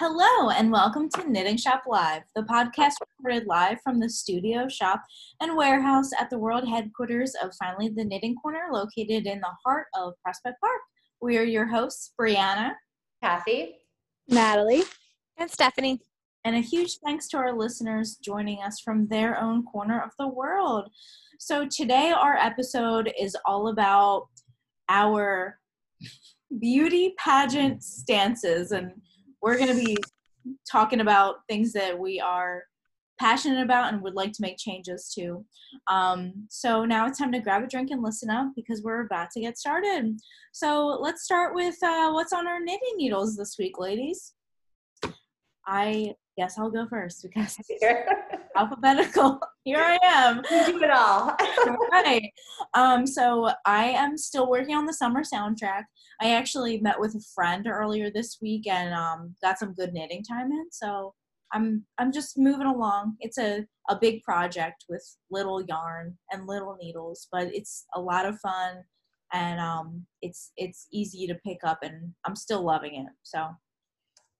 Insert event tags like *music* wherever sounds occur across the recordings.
Hello, and welcome to Knitting Shop Live, the podcast recorded live from the studio, shop, and warehouse at the world headquarters of Finally the Knitting Corner, located in the heart of Prospect Park. We are your hosts, Brianna, Kathy, Natalie, and Stephanie. And a huge thanks to our listeners joining us from their own corner of the world. So, today our episode is all about our beauty pageant stances and we're going to be talking about things that we are passionate about and would like to make changes to. Um, so now it's time to grab a drink and listen up because we're about to get started. So let's start with uh, what's on our knitting needles this week, ladies. I guess I'll go first because *laughs* *laughs* alphabetical. *laughs* Here I am. You do it all. all. *laughs* right. Um, so I am still working on the summer soundtrack. I actually met with a friend earlier this week and um, got some good knitting time in. So I'm I'm just moving along. It's a, a big project with little yarn and little needles, but it's a lot of fun and um, it's it's easy to pick up and I'm still loving it. So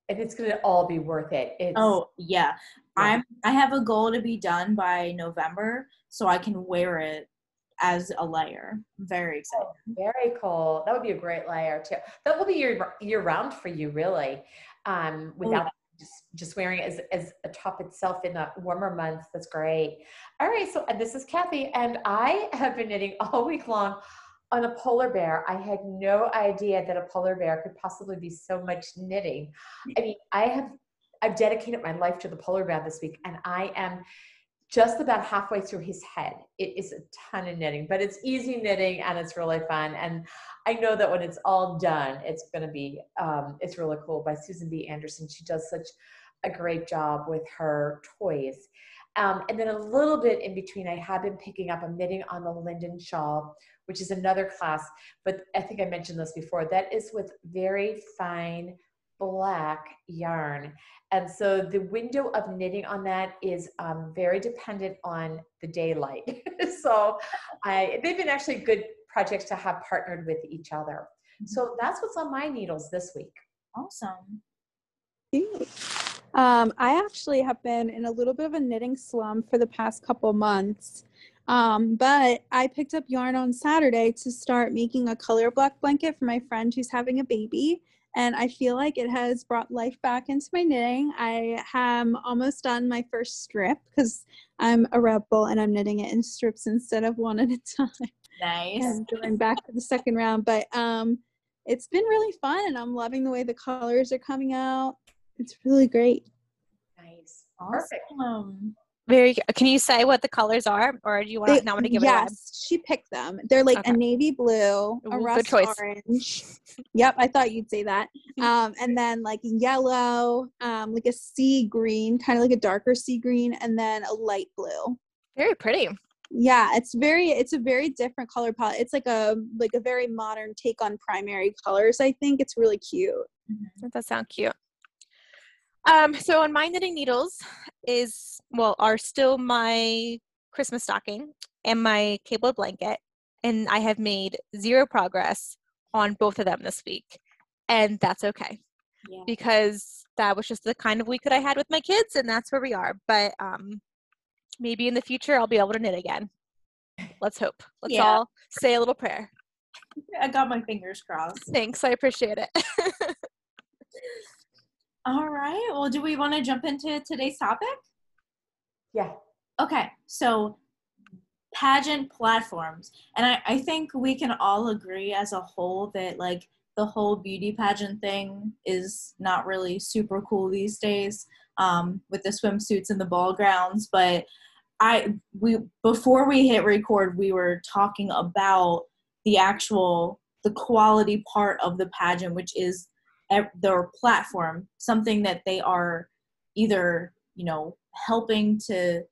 and it's gonna all be worth it. It's, oh yeah. yeah. I'm I have a goal to be done by November so I can wear it as a layer. Very excited. Oh, very cool. That would be a great layer too. That will be year year round for you, really. Um, without oh. just just wearing it as, as a top itself in the warmer months. That's great. All right, so this is Kathy, and I have been knitting all week long on a polar bear. I had no idea that a polar bear could possibly be so much knitting. I mean, I have I've dedicated my life to the polar bear this week, and I am just about halfway through his head. It is a ton of knitting, but it's easy knitting and it's really fun. And I know that when it's all done, it's going to be, um, it's really cool by Susan B. Anderson. She does such a great job with her toys. Um, and then a little bit in between, I have been picking up, I'm knitting on the Linden shawl, which is another class, but I think I mentioned this before. That is with very fine black yarn. And so the window of knitting on that is um, very dependent on the daylight. *laughs* so I, they've been actually good projects to have partnered with each other. Mm-hmm. So that's what's on my needles this week. Awesome. Um, I actually have been in a little bit of a knitting slump for the past couple months. Um, but I picked up yarn on Saturday to start making a color block blanket for my friend who's having a baby and I feel like it has brought life back into my knitting. I am almost done my first strip because I'm a rebel and I'm knitting it in strips instead of one at a time. *laughs* Nice. And going back to the second round, but um, it's been really fun, and I'm loving the way the colors are coming out. It's really great. Nice. Perfect. Awesome. Very. Can you say what the colors are, or do you want to not want to give yes, it? Yes, she picked them. They're like okay. a navy blue, a rust orange. yep, I thought you'd say that. Um, and then like yellow, um, like a sea green, kind of like a darker sea green, and then a light blue. Very pretty. Yeah, it's very it's a very different color palette. It's like a like a very modern take on primary colors. I think it's really cute. Mm-hmm. That does sound cute. Um, so on my knitting needles is well are still my Christmas stocking and my cable blanket, and I have made zero progress on both of them this week, and that's okay yeah. because that was just the kind of week that I had with my kids, and that's where we are. But um, maybe in the future I'll be able to knit again. Let's hope. Let's yeah. all say a little prayer. I got my fingers crossed. Thanks, I appreciate it. *laughs* All right. Well, do we want to jump into today's topic? Yeah. Okay. So, pageant platforms. And I, I think we can all agree as a whole that, like, the whole beauty pageant thing is not really super cool these days um, with the swimsuits and the ball grounds. But I, we, before we hit record, we were talking about the actual, the quality part of the pageant, which is their platform something that they are either you know helping to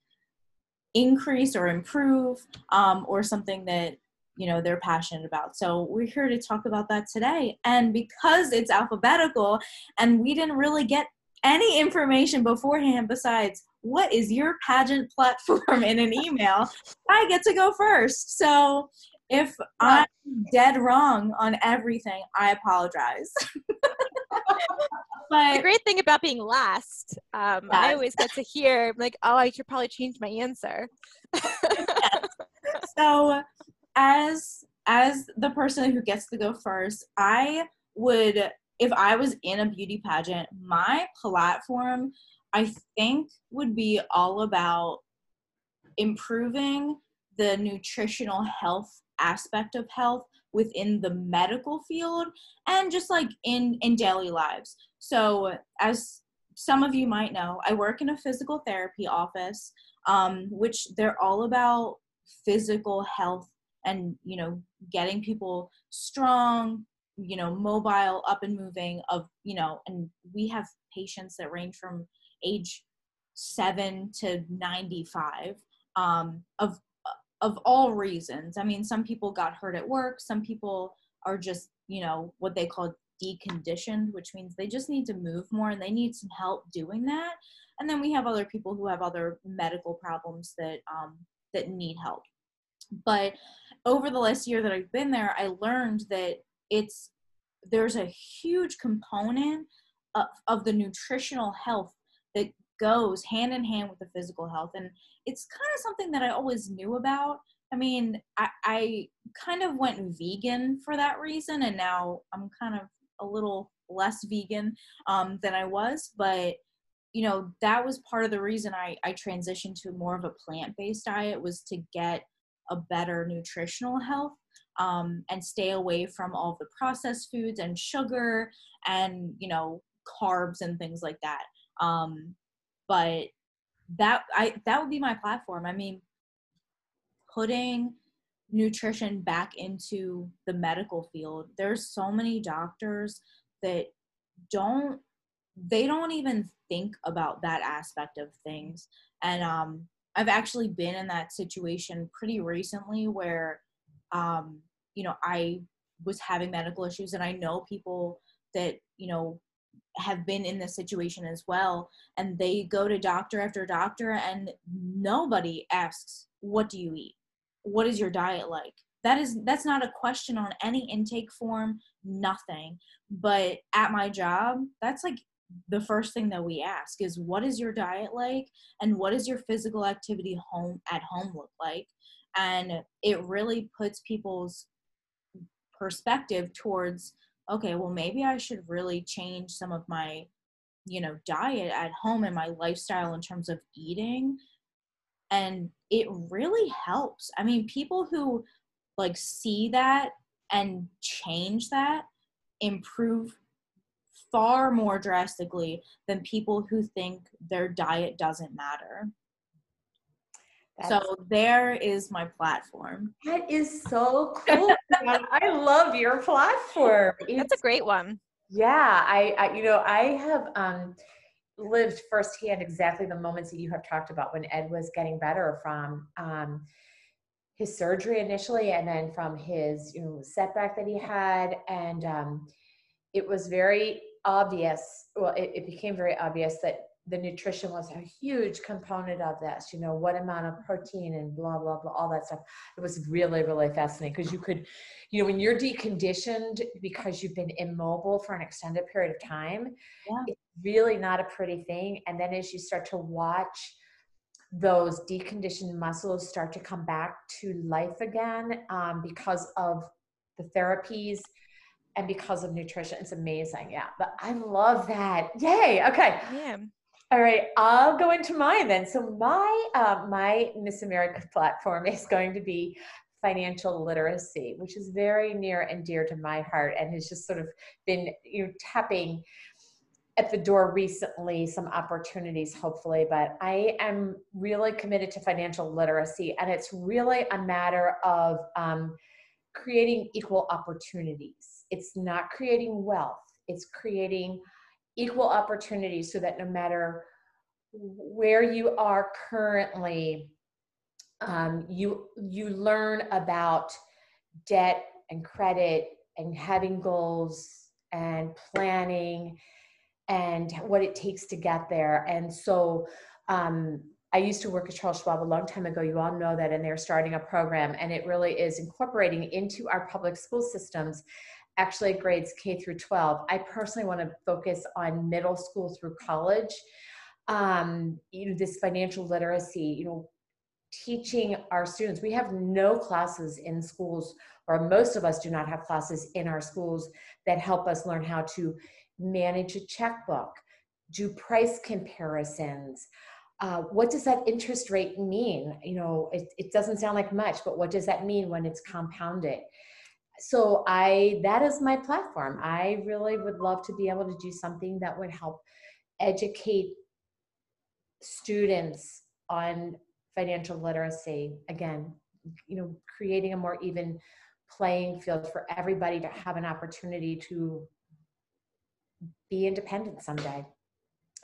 increase or improve um, or something that you know they're passionate about. So we're here to talk about that today. And because it's alphabetical and we didn't really get any information beforehand besides what is your pageant platform? *laughs* in an email i get to go first. So if i'm dead wrong on everything i apologize. But the great thing about being last, um, I always get to hear like, "Oh, I should probably change my answer." so as as the person who gets to go first i would if i was in a beauty pageant my platform i think would be all about improving the nutritional health aspect of health within the medical field and just like in in daily lives. So as some of you might know i work in a physical therapy office um, which they're all about physical health and you know getting people strong you know mobile up and moving of you know and we have patients that range from age 7 to 95 um, of of all reasons. I mean some people got hurt at work some people are just you know what they call deconditioned which means they just need to move more and they need some help doing that. And then we have other people who have other medical problems that um, that need help. But over the last year that i've been there i learned that it's there's a huge component of, of the nutritional health that goes hand in hand with the physical health and it's kind of something that i always knew about. I mean i, I kind of went vegan for that reason and now i'm kind of a little less vegan um, than i was but you know that was part of the reason I, I transitioned to more of a plant-based diet was to get a better nutritional health um, and stay away from all the processed foods and sugar and you know carbs and things like that. Um, but that i that would be my platform. I mean putting nutrition back into the medical field there's so many doctors that don't they don't even think about that aspect of things. And um i've actually been in that situation pretty recently where um you know i was having medical issues and i know people that you know have been in this situation as well and they go to doctor after doctor and nobody asks what do you eat? What is your diet like? That is that's not a question on any intake form nothing. But at my job that's like the first thing that we ask is what is your diet like? And what does your physical activity home at home look like? And it really puts people's perspective towards okay well maybe i should really change some of my you know diet at home and my lifestyle in terms of eating. And it really helps. I mean people who like see that and change that improve far more drastically than people who think their diet doesn't matter That's, so there is my platform that is so cool. I love your platform. *laughs* That's a great one. Yeah, I, I you know, I have um, lived firsthand exactly the moments that you have talked about when Ed was getting better from um, his surgery initially, and then from his you know setback that he had, and um, it was very obvious. Well, it, it became very obvious that the nutrition was a huge component of this. You know, what amount of protein and blah blah blah, all that stuff. It was really really fascinating because you could you know when you're deconditioned because you've been immobile for an extended period of time Yeah. it's really not a pretty thing and then as you start to watch those deconditioned muscles start to come back to life again um, because of the therapies and because of nutrition it's amazing yeah but i love that yay okay Yeah. All right, I'll go into mine then. So my uh, my Miss America platform is going to be financial literacy, which is very near and dear to my heart, and has just sort of been you know tapping at the door recently. Some opportunities, hopefully, but I am really committed to financial literacy, and it's really a matter of um, creating equal opportunities. It's not creating wealth; it's creating equal opportunity so that no matter where you are currently um, you you learn about debt and credit and having goals and planning and what it takes to get there and so um, I used to work at Charles Schwab a long time ago. You all know that, and they're starting a program, and it really is incorporating into our public school systems actually grades K through 12. I personally want to focus on middle school through college. Um, you know, this financial literacy, you know, teaching our students. We have no classes in schools, or most of us do not have classes in our schools that help us learn how to manage a checkbook, do price comparisons. Uh, what does that interest rate mean? You know, it, it doesn't sound like much, but what does that mean when it's compounded? So I that is my platform. I really would love to be able to do something that would help educate students on financial literacy again you know creating a more even playing field for everybody to have an opportunity to be independent someday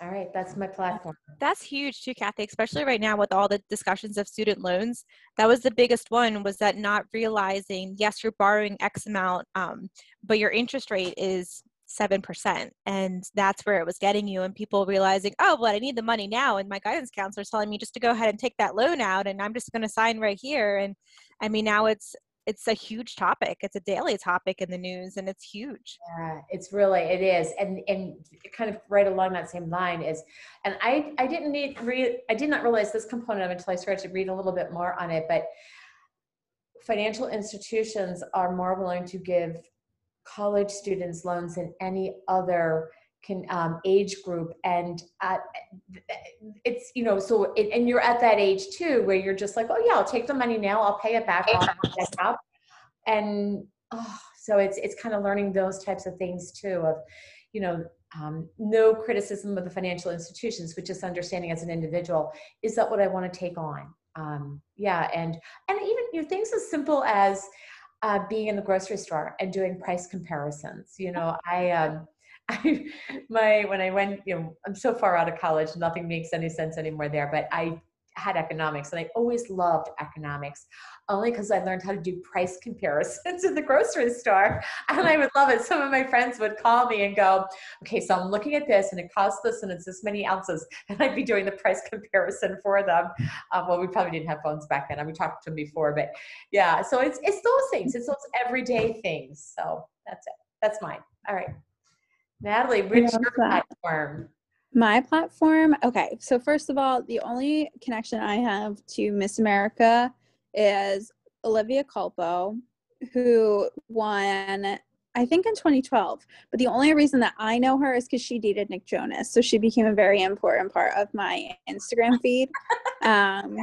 all right that's my platform. That's huge too kathy especially right now with all the discussions of student loans. That was the biggest one was that not realizing yes you're borrowing x amount um, but your interest rate is 7% and that's where it was getting you and people realizing oh well i need the money now and my guidance counselor is telling me just to go ahead and take that loan out and i'm just going to sign right here and i mean now it's it's a huge topic it's a daily topic in the news and it's huge. Yeah it's really it is and and kind of right along that same line is and i i didn't need read i did not realize this component until i started to read a little bit more on it but financial institutions are more willing to give college students loans than any other can um, age group and uh, it's you know so it, and you're at that age too where you're just like oh yeah i'll take the money now i'll pay it back and oh, so it's it's kind of learning those types of things too of you know um, no criticism of the financial institutions but just understanding as an individual is that what i want to take on um, yeah and and even you know things as simple as uh, being in the grocery store and doing price comparisons. You know, I, um, *laughs* I, my, when I went, you know, I'm so far out of college, nothing makes any sense anymore there, but I had economics and I always loved economics only because I learned how to do price comparisons *laughs* in the grocery store. And I would love it. Some of my friends would call me and go, okay, so I'm looking at this and it costs this and it's this many ounces. *laughs* And I'd be doing the price comparison for them. Um, well, we probably didn't have phones back then. I we talked to them before, but yeah, so it's, it's those things. It's those everyday things. So that's it. That's mine. All right. Natalie, which your platform? My platform, okay. So first of all, the only connection I have to Miss America is Olivia Culpo, who won, I think, in 2012. But the only reason that I know her is because she dated Nick Jonas, so she became a very important part of my Instagram feed. *laughs* Um,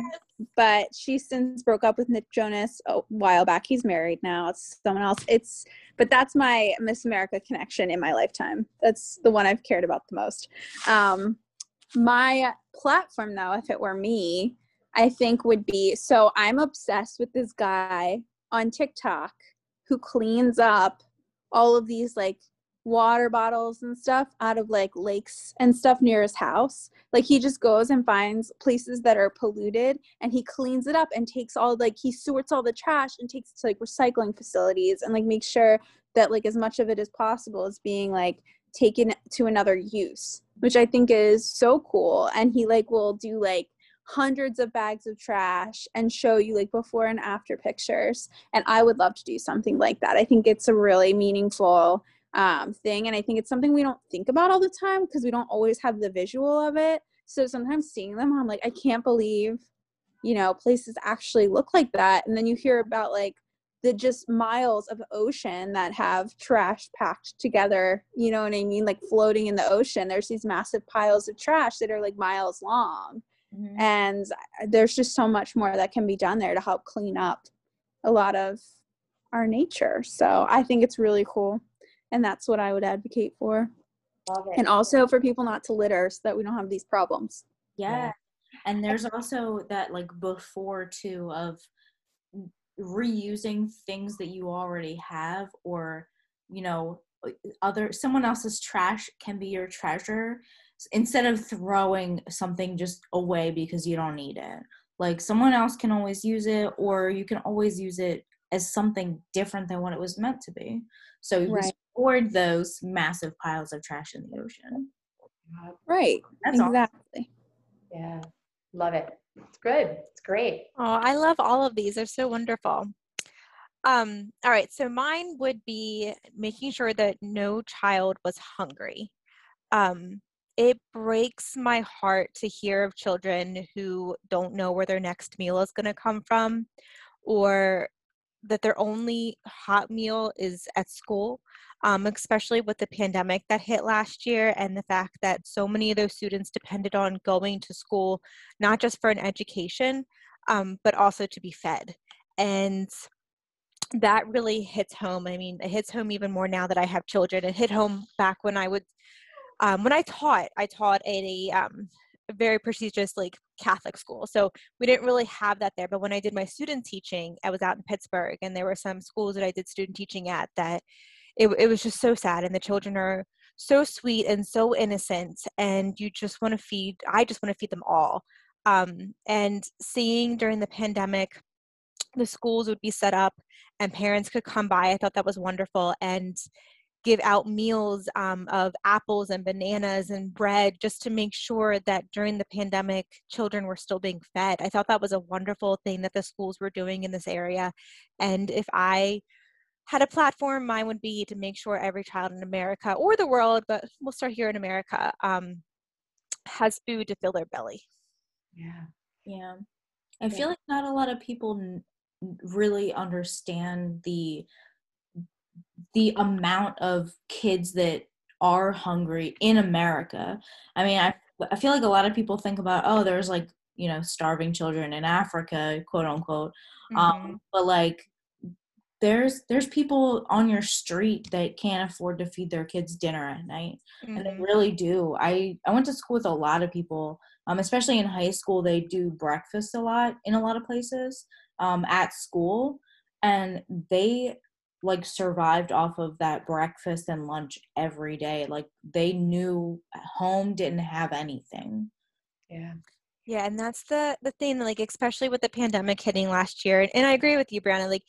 but she since broke up with Nick Jonas a while back. He's married now. It's someone else. It's but that's my Miss America connection in my lifetime. That's the one I've cared about the most. Um, my platform, though, if it were me, I think would be so I'm obsessed with this guy on TikTok who cleans up all of these like water bottles and stuff out of like lakes and stuff near his house. Like he just goes and finds places that are polluted and he cleans it up and takes all like he sorts all the trash and takes it to like recycling facilities and like makes sure that like as much of it as possible is being like taken to another use, which I think is so cool. And he like will do like hundreds of bags of trash and show you like before and after pictures and i would love to do something like that i think it's a really meaningful um, thing. And I think it's something we don't think about all the time because we don't always have the visual of it. So sometimes seeing them, I'm like, I can't believe, you know, places actually look like that. And then you hear about like the just miles of ocean that have trash packed together, you know what I mean? Like floating in the ocean. There's these massive piles of trash that are like miles long. Mm-hmm. And there's just so much more that can be done there to help clean up a lot of our nature. So I think it's really cool and that's what I would advocate for. And also for people not to litter so that we don't have these problems. Yeah. And there's also that like before too of reusing things that you already have or you know other someone else's trash can be your treasure instead of throwing something just away because you don't need it like someone else can always use it or you can always use it as something different than what it was meant to be so right avoid those massive piles of trash in the ocean. Right. That's exactly. Awesome. Yeah. Love it. It's good. It's great. Oh, I love all of these. They're so wonderful. Um, all right, so mine would be making sure that no child was hungry. Um, it breaks my heart to hear of children who don't know where their next meal is going to come from or that their only hot meal is at school, um, especially with the pandemic that hit last year and the fact that so many of those students depended on going to school, not just for an education, um, but also to be fed. And that really hits home. I mean, it hits home even more now that I have children. It hit home back when I would, um, when I taught, I taught at a, um, very prestigious like Catholic school. So we didn't really have that there. But when I did my student teaching, I was out in Pittsburgh and there were some schools that I did student teaching at that it, it was just so sad. And the children are so sweet and so innocent. And you just want to feed, I just want to feed them all. Um, and seeing during the pandemic, the schools would be set up and parents could come by. I thought that was wonderful. And give out meals um, of apples and bananas and bread just to make sure that during the pandemic children were still being fed i thought that was a wonderful thing that the schools were doing in this area and if i had a platform mine would be to make sure every child in america or the world but we'll start here in america um, has food to fill their belly Yeah. Yeah. I feel like not a lot of people really understand the the amount of kids that are hungry in America. I mean, I I feel like a lot of people think about oh, there's like you know starving children in Africa, quote unquote. Mhm. Um, but like there's there's people on your street that can't afford to feed their kids dinner at night and they Mhm. really do i i went to school with a lot of people um, especially in high school they do breakfast a lot in a lot of places um, at school and they like survived off of that breakfast and lunch every day like they knew home didn't have anything Yeah. Yeah, and that's the the thing, like especially with the pandemic hitting last year. And I agree with you, Brianna. Like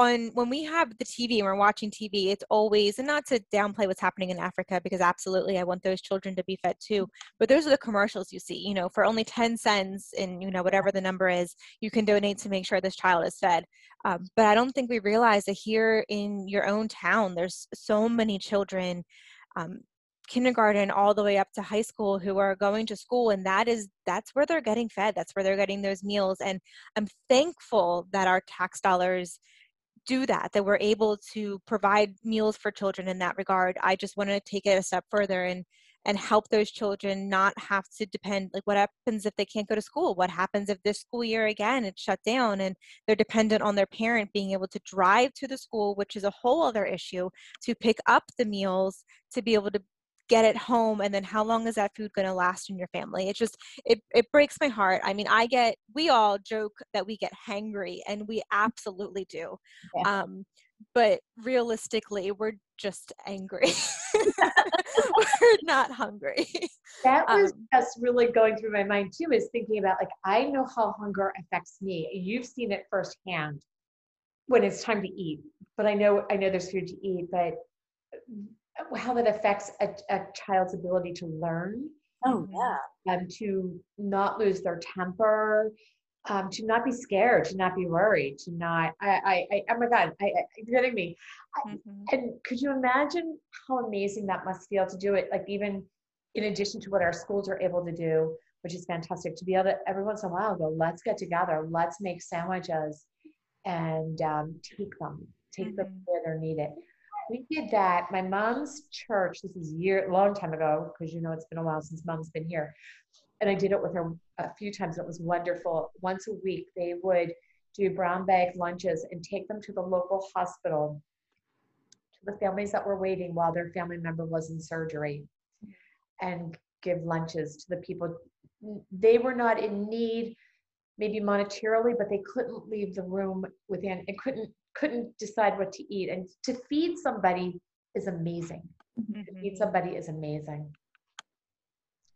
on when we have the TV and we're watching TV, it's always and not to downplay what's happening in Africa because absolutely I want those children to be fed too. But those are the commercials you see. You know, for only ten cents and you know whatever the number is, you can donate to make sure this child is fed. Um, but I don't think we realize that here in your own town, there's so many children. Um, kindergarten all the way up to high school who are going to school and that is that's where they're getting fed that's where they're getting those meals and i'm thankful that our tax dollars do that that we're able to provide meals for children in that regard i just want to take it a step further and and help those children not have to depend like what happens if they can't go to school? What happens if this school year again it's shut down and they're dependent on their parent being able to drive to the school which is a whole other issue to pick up the meals to be able to get it home and then how long is that food going to last in your family it just it, it breaks my heart i mean i get we all joke that we get hangry and we absolutely do Yeah. um but realistically we're just angry *laughs* *laughs* we're not hungry That was Um, just really going through my mind too, is thinking about like, I know how hunger affects me. You've seen it firsthand when it's time to eat. But I know, I know there's food to eat, but how that affects a, a child's ability to learn, oh Mhm. yeah um, to not lose their temper, um, to not be scared, to not be worried, to not, I, I, I oh my God, I, I, you're kidding me. Mhm. And could you imagine how amazing that must feel to do it? Like even in addition to what our schools are able to do, which is fantastic, to be able to every once in a while go, let's get together, let's make sandwiches, and um, take them, take them Mhm. where they're needed. We did that. My mom's church. This is year, long time ago, because you know it's been a while since mom's been here, and I did it with her a few times. It was wonderful. Once a week, they would do brown bag lunches and take them to the local hospital to the families that were waiting while their family member was in surgery and give lunches to the people. They were not in need, maybe monetarily, but they couldn't leave the room within and couldn't couldn't decide what to eat. And to feed somebody is amazing. To feed Mhm. somebody is amazing.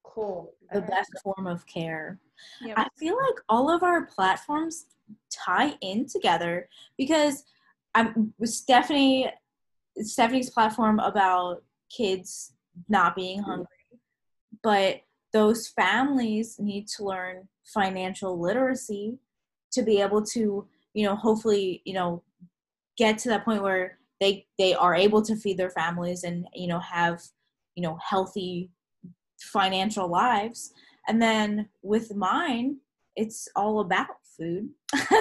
Cool. the All right. best form of care Yep. I feel like all of our platforms tie in together because I'm with Stephanie Stephanie's platform about kids not being hungry, but those families need to learn financial literacy to be able to, you know, hopefully, you know, get to that point where they they are able to feed their families and you know have you know healthy financial lives. And then with mine it's all about food *laughs*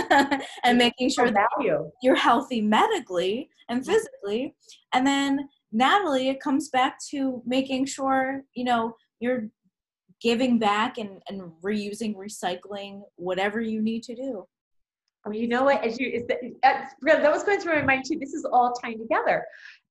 and making sure that you're healthy medically and physically. And then natalie it comes back to making sure you know you're giving back and, and reusing recycling whatever you need to do Oh, you know what? As you, is that, that was going through my mind too. This is all tying together.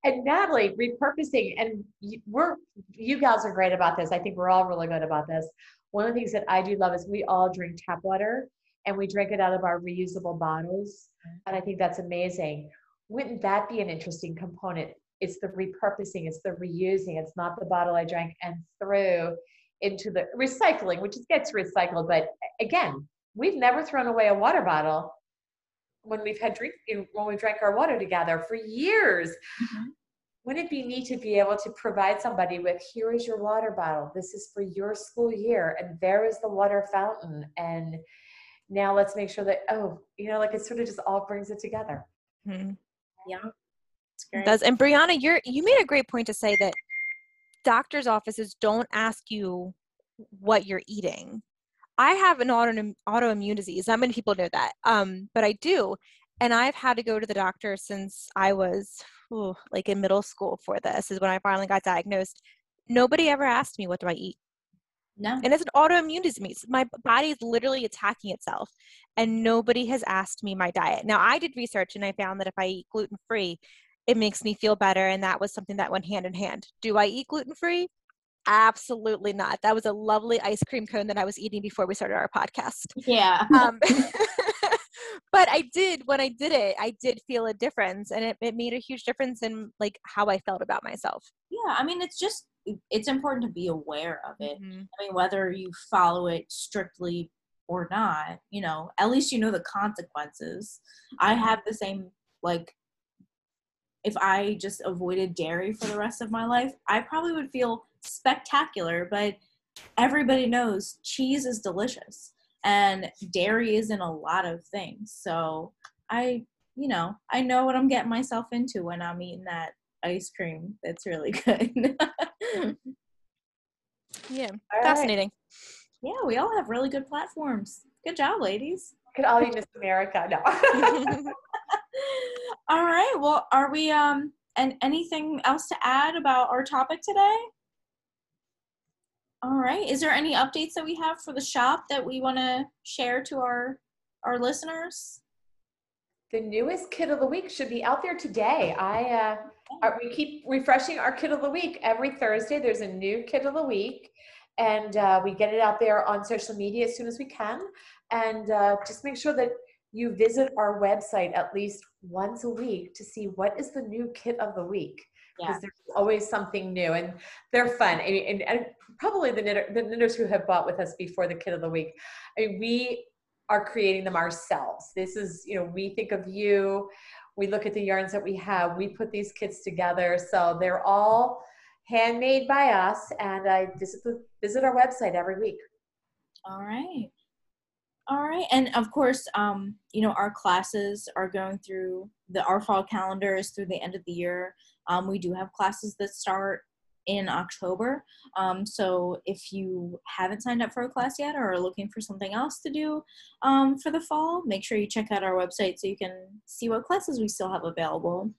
And Natalie, repurposing, and you, we're, you guys are great about this. I think we're all really good about this. One of the things that I do love is we all drink tap water and we drink it out of our reusable bottles. Mm-hmm. And I think that's amazing. Wouldn't that be an interesting component? It's the repurposing, it's the reusing. It's not the bottle I drank and threw into the recycling, which gets recycled. But again, we've never thrown away a water bottle when we've had drink when we drank our water together for years. Mm-hmm. Wouldn't it be neat to be able to provide somebody with here is your water bottle. This is for your school year, and there is the water fountain. And now let's make sure that oh, you know, like it sort of just all brings it together. Mm-hmm. Yeah, it does. And Brianna, you're you made a great point to say that doctors' offices don't ask you what you're eating I have an auto, autoimmune disease. Not many people know that, um, but I do. And I've had to go to the doctor since I was ooh, like in middle school for this, is when I finally got diagnosed. Nobody ever asked me, What do I eat? No. And it's an autoimmune disease. My body is literally attacking itself. And nobody has asked me my diet. Now, I did research and I found that if I eat gluten free, it makes me feel better. And that was something that went hand in hand. Do I eat gluten free? Absolutely not. That was a lovely ice cream cone that I was eating before we started our podcast. Yeah. Um, *laughs* *laughs* but I did when I did it, I did feel a difference, and it, it made a huge difference in like how I felt about myself. Yeah, I mean, it's just it's important to be aware of it. Mm-hmm. I mean, whether you follow it strictly or not, you know, at least you know the consequences. I have the same like if I just avoided dairy for the rest of my life, I probably would feel spectacular, but everybody knows cheese is delicious and dairy is in a lot of things. So I, you know, I know what I'm getting myself into when I'm eating that ice cream. That's really *laughs* good. yeah, all fascinating. Right. Yeah, we all have really good platforms. Good job, ladies. Could all be Miss America. No. *laughs* *laughs* all right. Well, are we um and anything else to add about our topic today? All right. Is there any updates that we have for the shop that we want to share to our our listeners? The newest kit of the week should be out there today. I uh, are, we keep refreshing our kit of the week every Thursday. There's a new kit of the week, and uh, we get it out there on social media as soon as we can. And uh, just make sure that you visit our website at least once a week to see what is the new kit of the week because yeah. there's always something new and they're fun. And, and, and probably the, knitter, the knitters who have bought with us before the kit of the week I mean, we are creating them ourselves. This is you know we think of you we look at the yarns that we have we put these kits together. So they're all handmade by us and i visit, visit our website every week. All right all right and of course um, you know our classes are going through the our fall calendar is through the end of the year um, we do have classes that start in October. Um, so if you haven't signed up for a class yet or are looking for something else to do um, for the fall, make sure you check out our website so you can see what classes we still have available.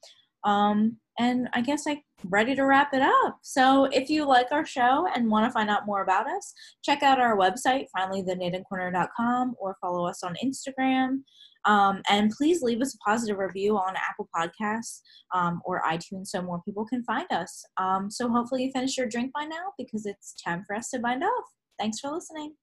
Um, and I guess I'm ready to wrap it up. So if you like our show and want to find out more about us, check out our website, finallytheknittingcorner.com, or follow us on Instagram. Um, and please leave us a positive review on Apple Podcasts um, or iTunes so more people can find us. Um, so hopefully you finished your drink by now because it's time for us to bind off. Thanks for listening.